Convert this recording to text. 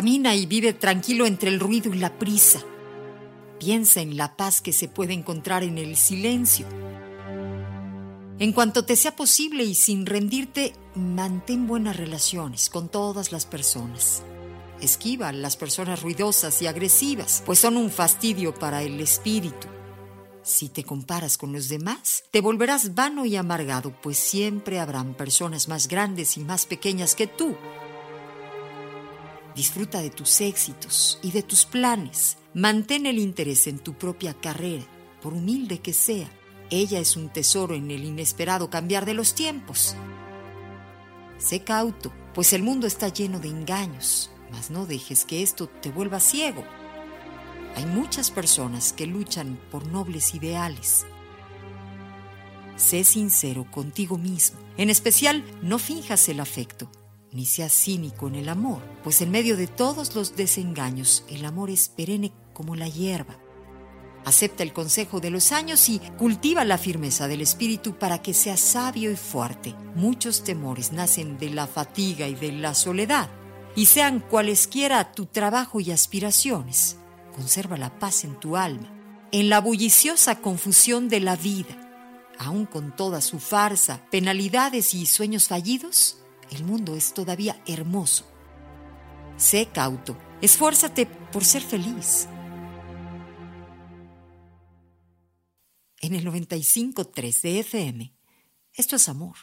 Camina y vive tranquilo entre el ruido y la prisa. Piensa en la paz que se puede encontrar en el silencio. En cuanto te sea posible y sin rendirte, mantén buenas relaciones con todas las personas. Esquiva a las personas ruidosas y agresivas, pues son un fastidio para el espíritu. Si te comparas con los demás, te volverás vano y amargado, pues siempre habrán personas más grandes y más pequeñas que tú Disfruta de tus éxitos y de tus planes. Mantén el interés en tu propia carrera, por humilde que sea. Ella es un tesoro en el inesperado cambiar de los tiempos. Sé cauto, pues el mundo está lleno de engaños, mas no dejes que esto te vuelva ciego. Hay muchas personas que luchan por nobles ideales. Sé sincero contigo mismo. En especial, no finjas el afecto ni seas cínico en el amor, pues en medio de todos los desengaños el amor es perenne como la hierba. Acepta el consejo de los años y cultiva la firmeza del espíritu para que seas sabio y fuerte. Muchos temores nacen de la fatiga y de la soledad, y sean cualesquiera tu trabajo y aspiraciones. Conserva la paz en tu alma, en la bulliciosa confusión de la vida. Aun con toda su farsa, penalidades y sueños fallidos, el mundo es todavía hermoso. Sé cauto, esfuérzate por ser feliz. En el 95.3 de FM, esto es amor.